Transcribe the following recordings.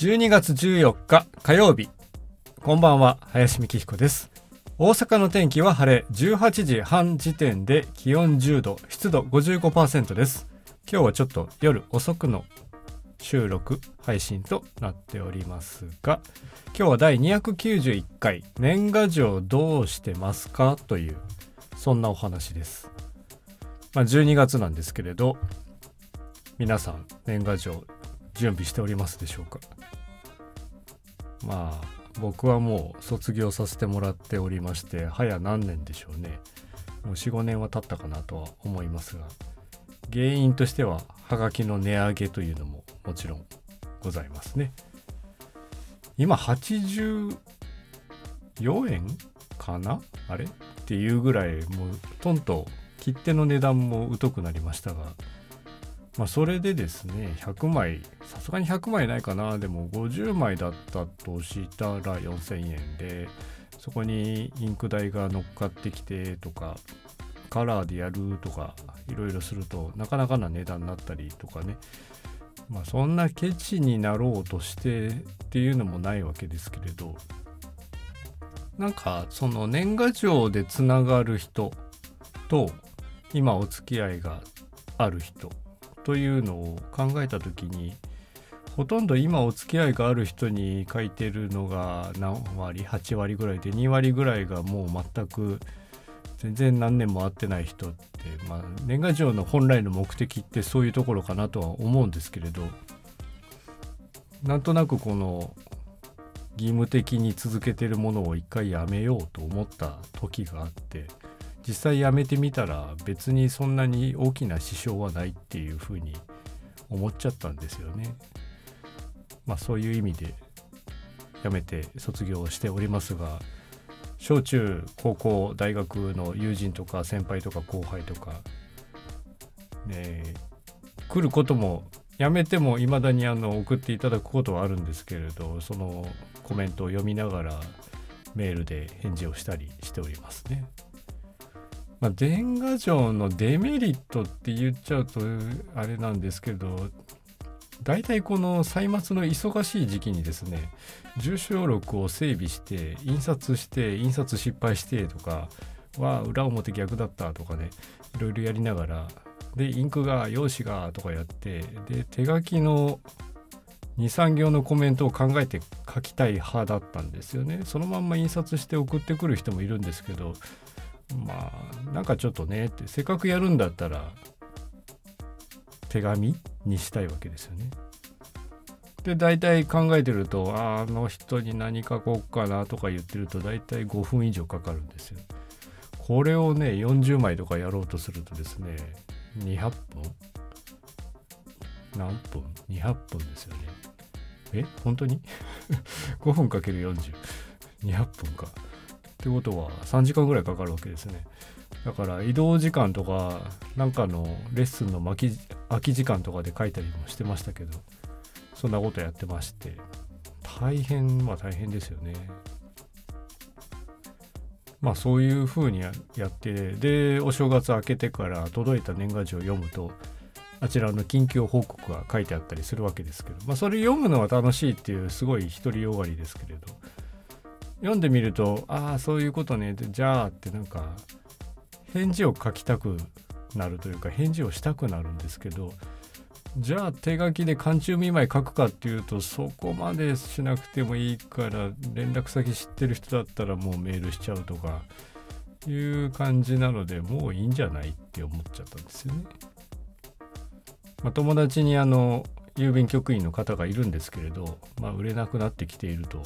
12月14日火曜日。こんばんは林美希彦です。大阪の天気は晴れ18時半時点で気温10度湿度55%です。今日はちょっと夜遅くの収録配信となっておりますが今日は第291回年賀状どうしてますか？というそんなお話です。まあ12月なんですけれど皆さん年賀状準備しておりますでしょうか。まあ僕はもう卒業させてもらっておりまして早何年でしょうね。もう45年は経ったかなとは思いますが原因としてははがきの値上げというのももちろんございますね。今84円かな？あれ？っていうぐらいもうトンと切手の値段も疎くなりましたがまあ、それでですね100枚さすがに100枚ないかな。でも50枚だったとしたら4000円でそこにインク代が乗っかってきてとかカラーでやるとかいろいろするとなかなかな値段になったりとかね。まあそんなケチになろうとしてっていうのもないわけですけれどなんかその年賀状でつながる人と今お付き合いがある人というのを考えた時にほとんど今お付き合いがある人に書いてるのが何割8割ぐらいで2割ぐらいがもう全く全然何年も会ってない人って、まあ、年賀状の本来の目的ってそういうところかなとは思うんですけれどなんとなくこの義務的に続けてるものを一回やめようと思った時があって実際やめてみたら別にそんなに大きな支障はないっていうふうに思っちゃったんですよね。まあそういう意味でやめて卒業しておりますが小中高校大学の友人とか先輩とか後輩とかね来ることもやめてもいまだにあの送っていただくことはあるんですけれどそのコメントを読みながらメールで返事をしたりしておりますね。まあ、年賀状のデメリットって言っちゃうとあれなんですけど大体この歳末の忙しい時期にですね重症録を整備して印刷して印刷失敗してとかは裏表逆だったとかねいろいろやりながらでインクが用紙がとかやってで手書きの23行のコメントを考えて書きたい派だったんですよね。そのまんま印刷して送ってくる人もいるんですけどまあなんかちょっとねってせっかくやるんだったら手紙にしたいわけですよね。で大体考えてるとあの人に何書こうかなとか言ってると大体5分以上かかるんですよ。これをね40枚とかやろうとするとですね200分何分 ?200 分ですよね。え？本当に ?5 分かける40。200分か。ってことは3時間ぐらいかかるわけですね。だから移動時間とかなんかのレッスンの巻き空き時間とかで書いたりもしてましたけどそんなことやってまして大変は大変ですよね。まあそういうふうにやってでお正月明けてから届いた年賀状を読むとあちらの近況報告が書いてあったりするわけですけどまあそれ読むのは楽しいっていうすごい独りよがりですけれど読んでみるとああそういうことねじゃあってなんか返事を書きたくなるというか返事をしたくなるんですけどじゃあ手書きで寒中見舞い書くかっていうとそこまでしなくてもいいから連絡先知ってる人だったらもうメールしちゃうとかいう感じなのでもういいんじゃないって思っちゃったんですよね。まあ、友達にあの郵便局員の方がいるんですけれど、まあ、売れなくなってきていると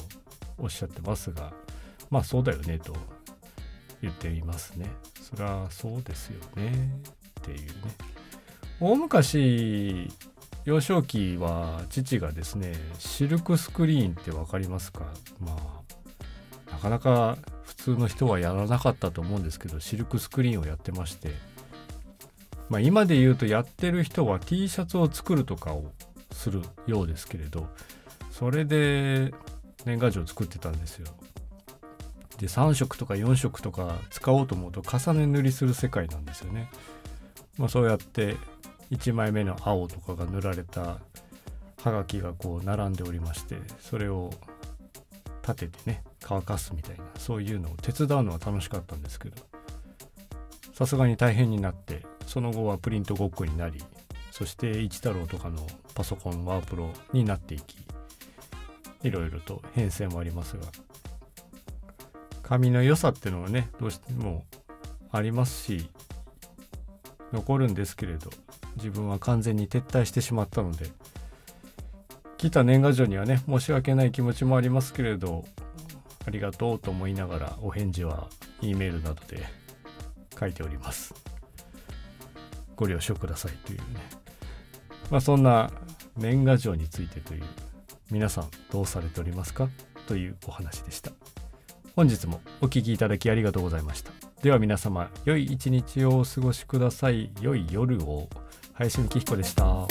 おっしゃってますがまあそうだよねと言っていますね。そりゃそうですよねっていうね。大昔幼少期は父がですねシルクスクリーンって分かりますか？まあなかなか普通の人はやらなかったと思うんですけどシルクスクリーンをやってましてまあ今で言うとやってる人は T シャツを作るとかをするようですけれどそれで年賀状作ってたんですよ。で3色とか4色とか使おうと思うと重ね塗りする世界なんですよね。まあ、そうやって1枚目の青とかが塗られたはがきがこう並んでおりましてそれを立ててね乾かすみたいなそういうのを手伝うのは楽しかったんですけどさすがに大変になってその後はプリントごっこになりそして一太郎とかのパソコンワープロになっていきいろいろと変遷もありますが。紙の良さっていうのはねどうしてもありますし残るんですけれど自分は完全に撤退してしまったので来た年賀状にはね申し訳ない気持ちもありますけれどありがとうと思いながらお返事は E メールなどで書いております。ご了承くださいというね。まあそんな年賀状についてという皆さんどうされておりますか？というお話でした。本日もお聴きいただきありがとうございました。では皆様良い一日をお過ごしください。良い夜を。林美希彦でした。